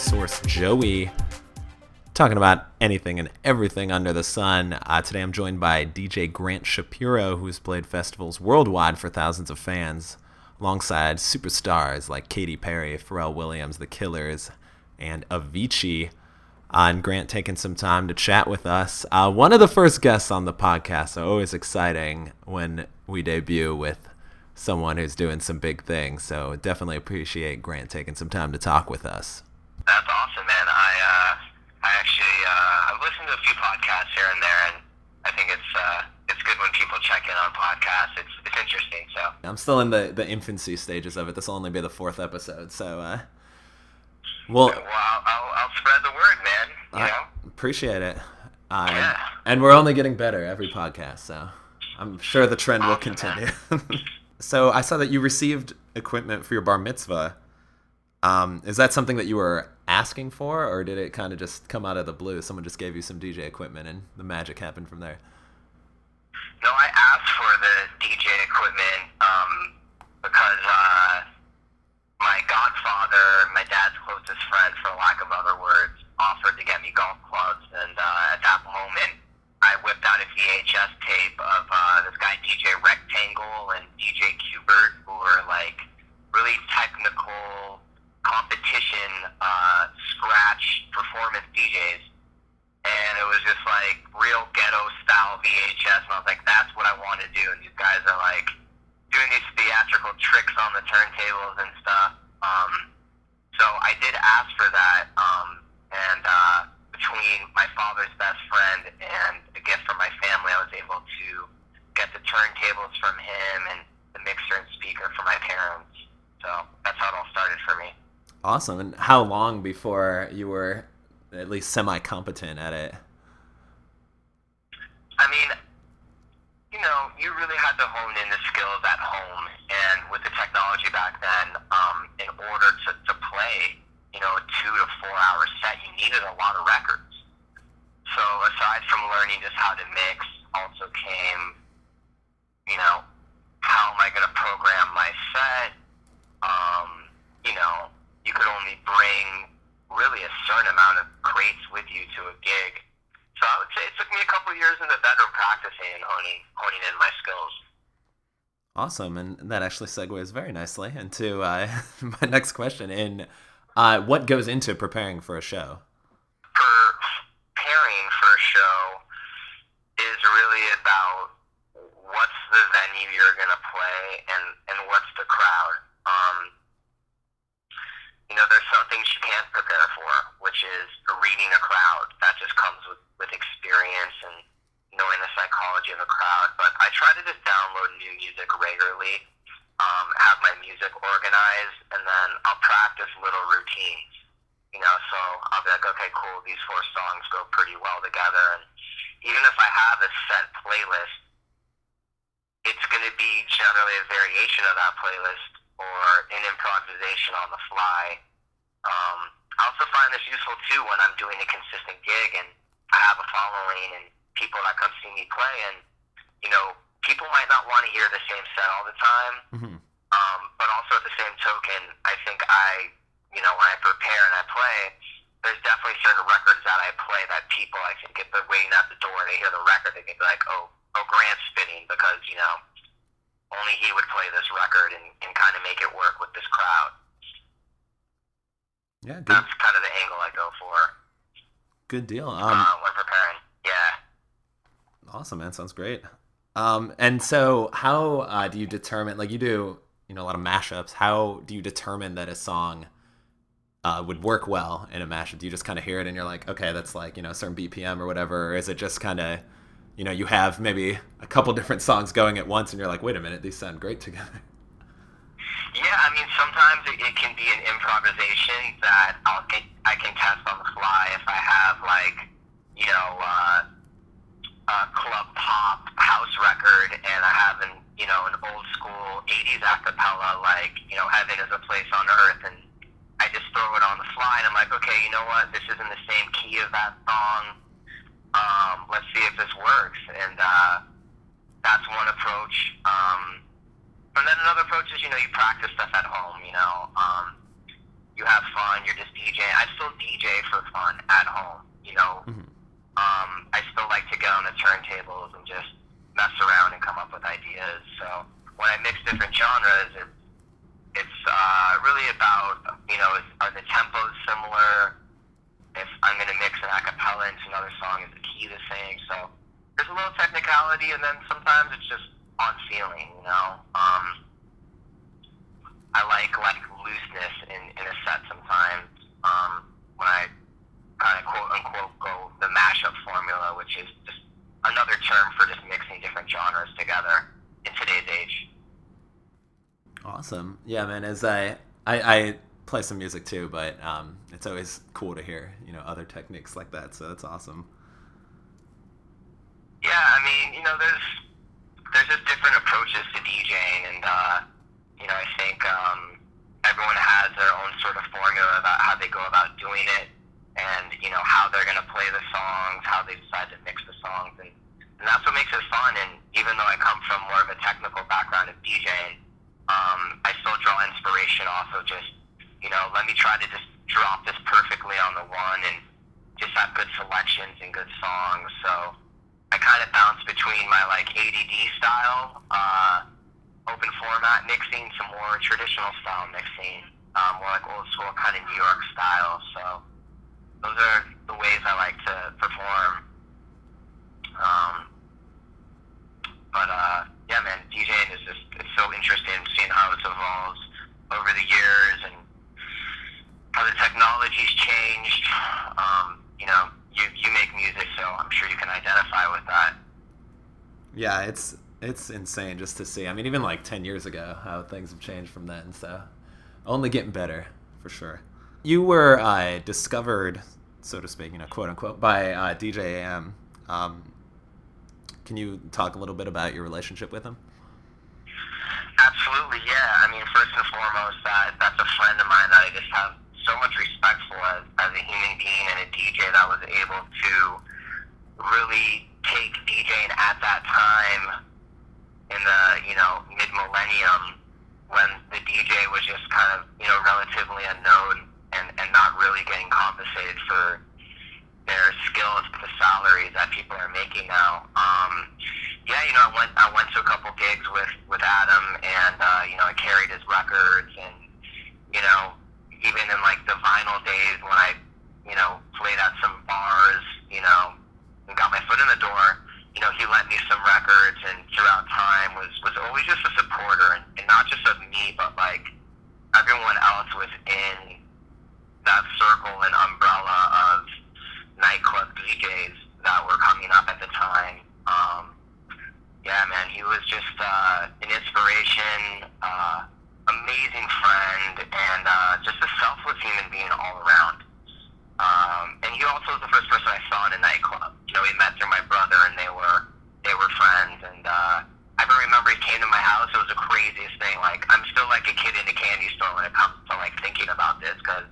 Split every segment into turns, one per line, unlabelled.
Source Joey, talking about anything and everything under the sun. Uh, today I'm joined by DJ Grant Shapiro, who's played festivals worldwide for thousands of fans, alongside superstars like Katy Perry, Pharrell Williams, The Killers, and Avicii. Uh, and Grant taking some time to chat with us. Uh, one of the first guests on the podcast, so always exciting when we debut with someone who's doing some big things. So definitely appreciate Grant taking some time to talk with us.
That's awesome, man. I uh, I actually uh, I've listened to a few podcasts here and there, and I think it's uh, it's good when people check in on podcasts. It's it's interesting. So
I'm still in the the infancy stages of it. This will only be the fourth episode, so. Uh, well,
well I'll, I'll, I'll spread the word, man. You I know?
appreciate it.
Uh, yeah.
And we're only getting better every podcast, so I'm sure the trend will continue. so I saw that you received equipment for your bar mitzvah. Um, is that something that you were asking for, or did it kind of just come out of the blue? Someone just gave you some DJ equipment, and the magic happened from there.
No, I asked for the DJ equipment um, because uh, my godfather, my dad's closest friend, for lack of other words, offered to get me golf clubs, and uh, at that moment, I whipped out a VHS tape of uh, this guy DJ Rectangle and DJ Qbert, who were like really technical competition uh, scratch performance DJs, and it was just like real ghetto style VHS, and I was like, that's what I want to do, and these guys are like doing these theatrical tricks on the turntables and stuff. Um, so I did ask for that, um, and uh, between my father's best friend and a gift from my family, I was able to get the turntables from him and the mixer and speaker from my parents. So that's how it all started for me.
Awesome. And how long before you were at least semi competent at it?
I mean, you know, you really had to hone in the skills at home. And with the technology back then, um, in order to, to play, you know, a two to four hour set, you needed a lot of records. So aside from learning just how to mix, also came, you know, how am I going to program my set? Um, you know, you could only bring really a certain amount of crates with you to a gig so I would say it took me a couple years in the bedroom practicing and honing honing in my skills.
Awesome, and that actually segues very nicely into uh, my next question. In uh, what goes into preparing for a show?
Preparing for a show is really about what's the venue you're gonna play and and what's the crowd. Um, you know, there's some things you can't prepare for, which is reading a crowd. That just comes with with experience and knowing the psychology of a crowd. But I try to just download new music regularly, um, have my music organized, and then I'll practice little routines. You know, so I'll be like, okay, cool, these four songs go pretty well together. And even if I have a set playlist, it's going to be generally a variation of that playlist or an improvisation on the fly. Um, I also find this useful too when I'm doing a consistent gig and I have a following and people that come see me play, and you know, people might not want to hear the same set all the time. Mm-hmm. Um, but also at the same token, I think I, you know, when I prepare and I play, there's definitely certain records that I play that people, I think, if they're waiting at the door and they hear the record, they can be like, oh, oh, Grant's spinning because you know, only he would play this record and, and kind of make it work with this crowd.
Yeah, good.
That's kind of the angle I go for.
Good deal. Um,
uh, we're preparing. Yeah.
Awesome, man. Sounds great. Um, and so, how uh, do you determine? Like, you do, you know, a lot of mashups. How do you determine that a song uh, would work well in a mashup? Do you just kind of hear it and you're like, okay, that's like you know a certain BPM or whatever, or is it just kind of, you know, you have maybe a couple different songs going at once and you're like, wait a minute, these sound great together.
Yeah, I mean, sometimes it, it can be an improvisation that I'll get, I can test on the fly if I have like, you know, uh, a club pop house record and I have an, you know, an old school 80s acapella like, you know, Heaven is a Place on Earth and I just throw it on the fly and I'm like, okay, you know what, this isn't the same key of that song. Um, let's see if this works. And, uh, that's one approach. Um, and then another approach is, you know, you practice stuff at home. You know, um, you have fun. You're just DJing. I still DJ for fun at home. You know,
Mhm.
um, I still like to get on the turntables and just mess around and come up with ideas. So when I mix different genres, it's it's uh, really about you know is, are the tempos similar? If I'm going to mix an acapella into another song, is the key the same? So there's a little technicality, and then sometimes it's just on feeling. You know, um, I like like looseness in, in a set sometimes. Um, when I kind of quote unquote go the mashup formula, which is just another term for just mixing different genres together in today's age.
Awesome. Yeah, man. As I, I, I play some music too, but um, it's always cool to hear you know other techniques like that. So that's awesome.
Yeah, I mean, you know, there's there's just different approaches to DJing, and uh, you know, I think um, everyone has their own sort of formula about how they go about doing it, and you know how they're gonna play the songs, how they decide to mix the songs, and, and that's what makes it fun. And even though I come from more of a technical background of DJing, um, I still draw inspiration off of just you know, let me try to just drop this perfectly on the one and just have good selections and good songs. So I kind of bounce between my like ADD style, uh, open format mixing to more traditional style mixing, um, more like old school kind of New York style. So those are the ways I like to perform. Um, but uh, yeah, man, DJing is just it's so interesting seeing how it's evolved over the years and how the technology's changed. Um, you know, you you make music, so I'm sure you can identify with that.
Yeah, it's it's insane just to see. I mean, even like ten years ago, how things have changed from then. So only getting better for sure. You were uh, discovered, so to speak, you know, quote unquote, by uh, DJ AM. Um, can you talk a little bit about your relationship with him?
Absolutely, yeah. I mean, first and foremost, that that's a friend of mine that I just have so much respect for as, as a human being and a DJ that was able to really take DJing at that time in the you know mid millennium when the DJ was just kind of you know relatively unknown and and not really getting compensated for their skills the salaries that people are making now. Um, yeah, you know, I went I went to a couple gigs with with Adam, and uh, you know, I carried his records, and you know, even in like the vinyl days when I, you know, played at some bars, you know, and got my foot in the door. You know, he lent me some records, and throughout time was just a supporter, and, and not just of me, but like everyone else within that circle and umbrella of nightclub DJs that were coming up at the time. Um, yeah, man, he was just uh, an inspiration, uh, amazing friend, and uh, just a selfless human being all around. Um, and he also was the first person I saw in a nightclub. You know, we met through my brother, and they were they were friends. And uh, I even remember he came to my house. It was the craziest thing. Like I'm still like a kid in a candy store when it comes to like thinking about this because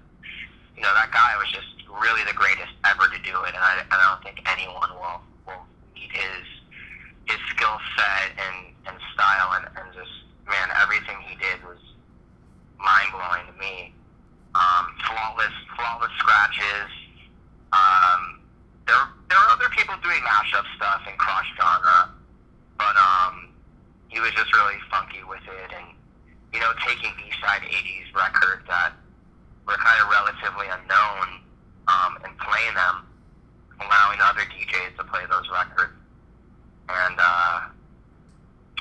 you know that guy was just really the greatest ever to do it, and I, and I don't think anyone will will meet his his skill set and and style and, and just man everything he did was mind blowing to me. Um, flawless flawless scratches. Um, there there are other people doing mashup stuff and cross genre, but um, he was just really funky with it, and you know taking B side '80s records that were kind of relatively unknown um, and playing them, allowing other DJs to play those records. And uh,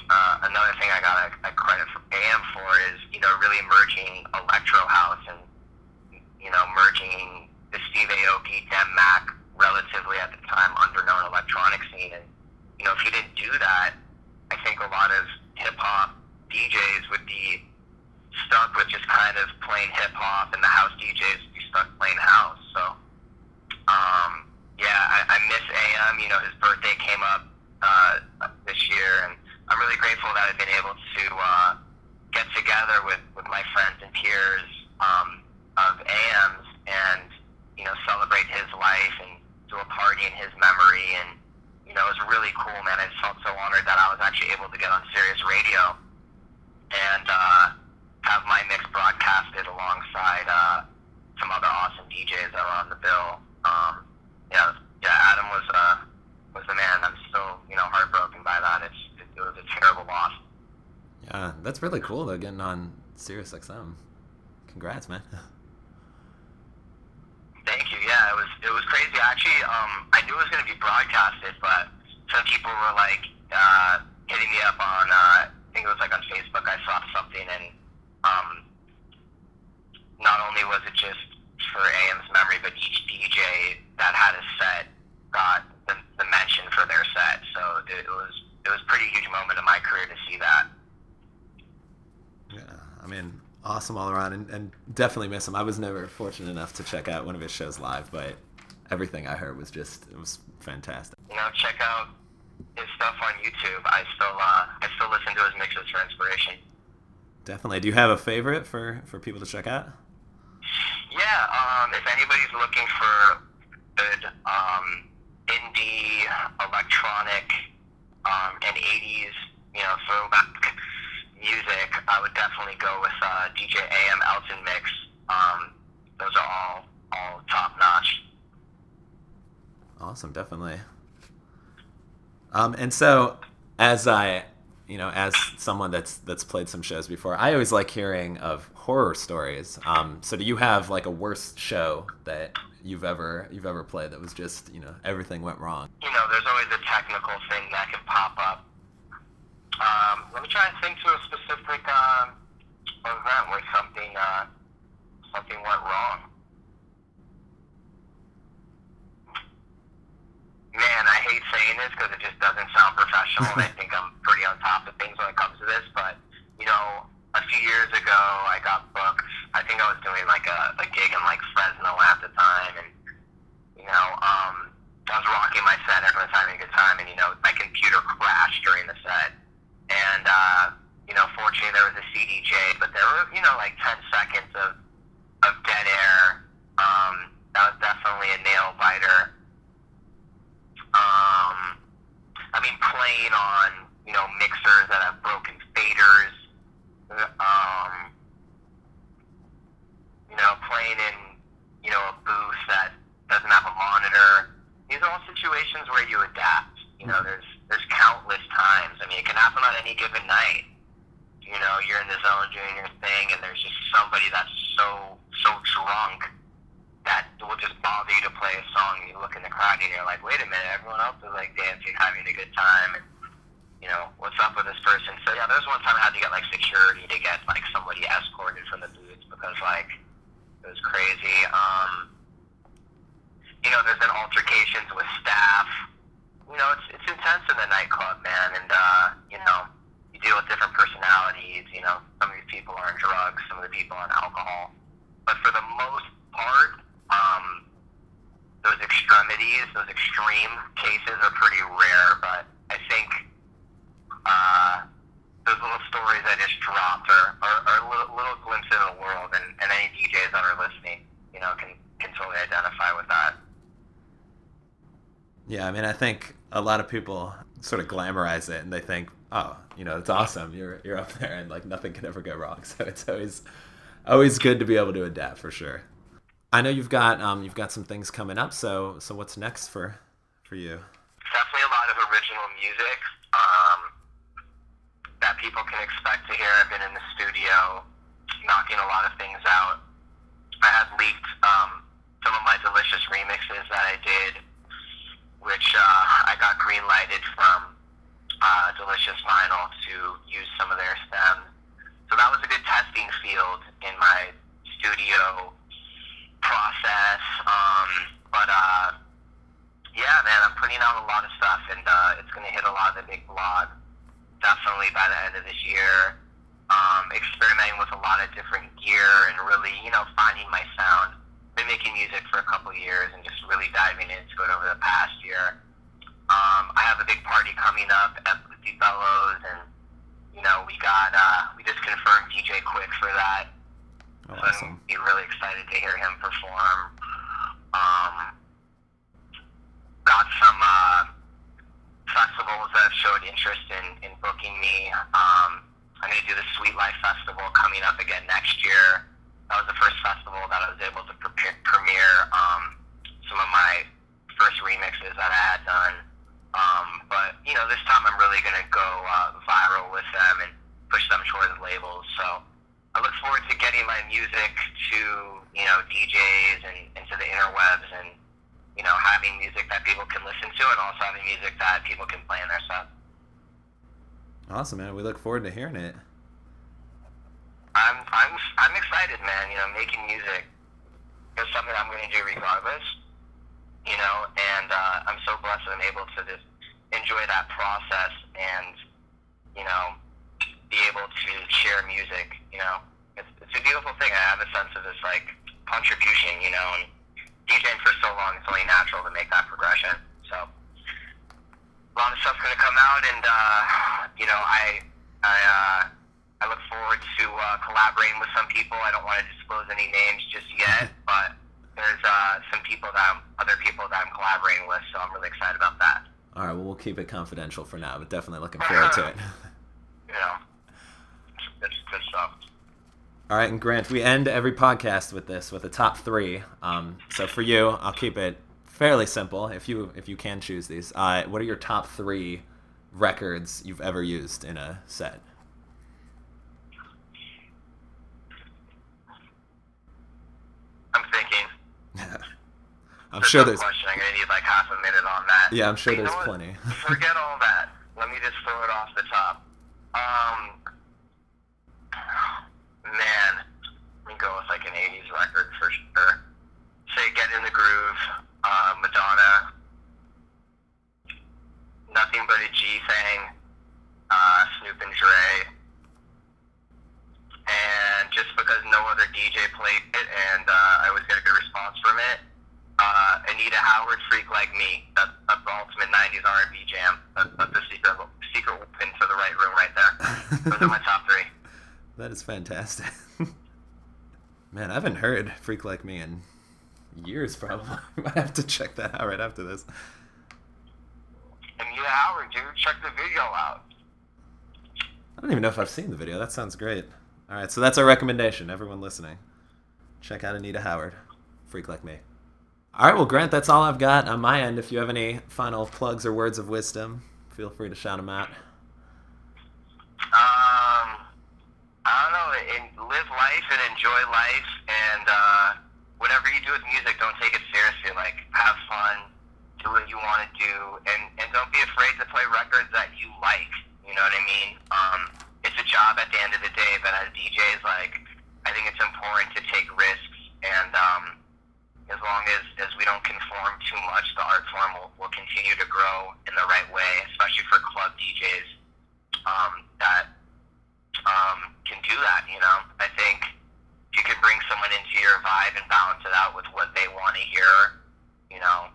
uh, another thing I got a, a credit for AM for is you know really merging electro house and you know merging the Steve Aoki, Dim Mak, relatively at the time underknown electronic scene. And you know if he didn't do that, I think a lot of hip hop DJs would be stuck with just kind of playing hip hop, and the house DJs would be stuck playing house. So, um, yeah, I, I miss AM. You know, his birthday came up uh, this year, and I'm really grateful that I've been able to uh, get together with, with my friends and peers um, of AM's and you know celebrate his life and do a party in his memory. And you know, it was really cool, man. I just felt so honored that I was actually able to get on Sirius Radio and. Uh, have my mix broadcasted alongside uh, DJs that were on the bill. Um, yeah, yeah, Adam was uh, was the man. I'm still, you know, heartbroken by that. It's it, it was a terrible loss.
Yeah, that's really cool though, getting on Sirius XM. Congrats, man.
Thank you. Yeah, it was it was crazy. Actually, um, I knew it was going to be broadcasted, but some people were like uh, hitting me up on uh, I think it was like on Facebook. I saw something, and um, not only was it just for AM's memory, but each DJ that had a set got the, the mention for their set. So it, was it was pretty huge moment in my career to see that.
I mean, awesome all around, and, and definitely miss him. I was never fortunate enough to check out one of his shows live, but everything I heard was just it was fantastic.
You know, check out his stuff on YouTube. I still uh, I still listen to his mixes for inspiration.
Definitely. Do you have a favorite for for people to check out?
Yeah, um, if anybody's looking for good um, indie electronic um, and 80s, you know, throwback music, I would definitely go with uh, DJ AM Elton Mix. Um, those are all all top notch.
Awesome, definitely. Um, and so, as I, you know, as someone that's that's played some shows before, I always like hearing of horror stories. Um, so, do you have like a worst show that you've ever you've ever played that was just you know everything went wrong?
You know, there's always a technical thing that can pop up. Um, let me try and think to a specific uh, event where something uh, something went wrong. Man, I hate saying this because it just doesn't sound professional, and I think I'm pretty on top of things when it comes to this. But you know, a few years ago, I got booked. I think I was doing like a, a gig in like Fresno at the time, and you know, um, I was rocking my set. Everyone was having a good time, and you know, my computer crashed during the set, and uh, you know, fortunately there was a CDJ, but there were you know like 10 seconds of of dead air. Um, that was definitely a nail biter. Um, I mean, playing on you know mixers that have broken faders. Um, you know, playing in you know a booth that doesn't have a monitor. These are all situations where you adapt. You know, there's there's countless times. I mean, it can happen on any given night. You know, you're in the zone doing your thing, and there's just somebody that's so so drunk that will just bother you to play a song. And you look in the crowd, and you're like, wait a minute, everyone else is like dancing, having a good time, and you know, what's up with this person? So yeah, there's one time I had to get like security to get like somebody escorted from the booths because like it was crazy. Um, you know, there's been altercations with staff. You know, it's it's intense in the nightclub, man, and uh, you know, you deal with different personalities. You know, some of these people are on drugs, some of the people on alcohol, but for the most part, um, those extremities, those extreme cases are pretty rare. But I think uh, those little stories I just dropped are, are, are little, little glimpses of the world, and, and any DJs that are listening, you know, can, can totally identify with that.
Yeah, I mean, I think a lot of people sort of glamorize it, and they think, oh, you know, it's awesome. You're you're up there, and like nothing can ever go wrong. So it's always always good to be able to adapt for sure. I know you've got um, you've got some things coming up. So so what's next for for you?
Definitely a lot of original music um, that people can expect to hear. I've been in the studio knocking a lot of things out. I had leaked um, some of my delicious remixes that I did, which uh, I got green lighted from uh, Delicious Vinyl to use some of their stems. So that was a good testing field in my studio process. Um, but uh, yeah, man, I'm putting out a lot of stuff, and uh, it's going to hit a lot of the big blogs definitely by the end of this year. Um, experimenting with a lot of different gear and really, you know, finding my sound. Been making music for a couple years and just really diving into it over the past year. Um, I have a big party coming up at Blue Bellows, and you know, we got uh, we just confirmed DJ Quik for that.
Oh,
So
awesome.
I'm be really excited to hear him perform. Um, got some uh, festivals that have showed interest in, in booking me. Um, I'm going to do the Sweet Life Festival coming up again next year. that was the first festival that I was able to prepare, premiere um, some of my first remixes that I had done. Um, but you know, this time I'm really gonna go uh, viral with them and push them towards labels. So I look forward to getting my music to you know DJs and into the interwebs and you know having music that people can listen to and also having music that people can play in their set.
Awesome, man. We look forward to hearing it.
I'm I'm I'm excited, man. You know, making music is something I'm going to do regardless. You know, and uh, I'm so blessed that I'm able to just enjoy that process and you know be able to share music. You know, it's, it's a beautiful thing. I have a sense of this like contribution. You know, and DJing for so long, it's only natural to make that progression. So a lot of stuff's going to come out, and uh, you know, I I. Uh, I look forward to uh, collaborating with some people. I don't want to disclose any names just yet, but there's uh, some people that I'm, other people that I'm collaborating with, so I'm really excited about that.
All right, well, we'll keep it confidential for now, but definitely looking forward to it.
know, it's good stuff.
All right, and Grant, we end every podcast with this, with a top three. Um, so for you, I'll keep it fairly simple. If you if you can choose these, uh, what are your top three records you've ever used in a set?
I'm thinking.
I'm sure there's.
Question. I'm gonna need like half a minute on that.
Yeah, I'm sure
You know
there's plenty.
Forget all that. Let me just throw it off the top. Um, man, let me go with like an '80s record for sure. Say "Get in the Groove," uh, Madonna, "Nothing But a G Thing," uh, Snoop and Dre. And just because no other DJ played it, and uh, I always get a good response from it, uh, Adina Howard, "Freak Like Me." That's, that's the ultimate '90s R&B jam. That's, that's the secret secret weapon to the right room right there. Those are my top three.
That is fantastic. Man, I haven't heard "Freak Like Me" in years. Probably, might have to check that out right after this.
Adina Howard, dude, check the video out.
I don't even know if I've seen the video. That sounds great. All right, so that's our recommendation. Everyone listening, check out Adina Howard, "Freak Like Me." All right, well, Grant, that's all I've got on my end. If you have any final plugs or words of wisdom, feel free to shout them out.
Um, I don't know. In, live life and enjoy life, and uh, whatever you do with music, don't take it seriously. Like, have fun, do what you want to do, and and don't be afraid to play records that you like. You know what I mean? Um, it's a job at the end of the day, but as DJs, like, I think it's important to take risks, and um, as long as as we don't conform too much, the art form will, will continue to grow in the right way, especially for club DJs um, that um, can do that. You know, I think if you can bring someone into your vibe and balance it out with what they want to hear, you know,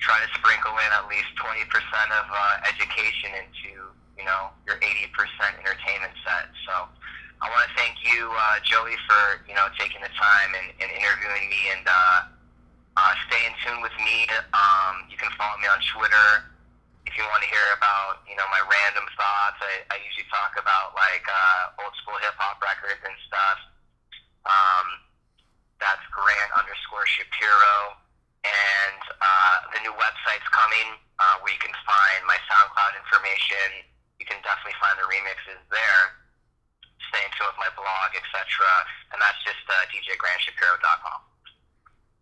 try to sprinkle in at least twenty percent of uh, education into you know your eighty percent entertainment set. So. I want to thank you, uh, Joey, for you know taking the time and, and interviewing me, and uh, uh, stay in tune with me. Um, you can follow me on Twitter if you want to hear about you know my random thoughts. I, I usually talk about like uh, old school hip hop records and stuff. Um, that's Grant underscore Shapiro, and uh, the new website's coming uh, where you can find my SoundCloud information. You can definitely find the remixes there stay in tune with my blog, etc. And that's just uh, djgrantshapiro.com.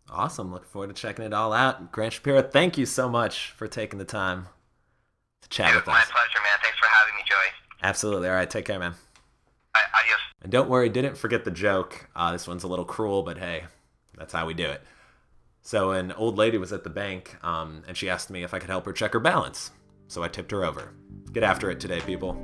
Awesome. Looking forward to checking it all out. Grant Shapiro, thank you so much for taking the time to chat
Dude,
with us.
my pleasure, man. Thanks for having me, Joey.
Absolutely. All right, take care, man.
Adios.
And don't worry, didn't forget the joke. Uh, this one's a little cruel, but hey, that's how we do it. So an old lady was at the bank, um, and she asked me if I could help her check her balance. So I tipped her over. Get after it today, people.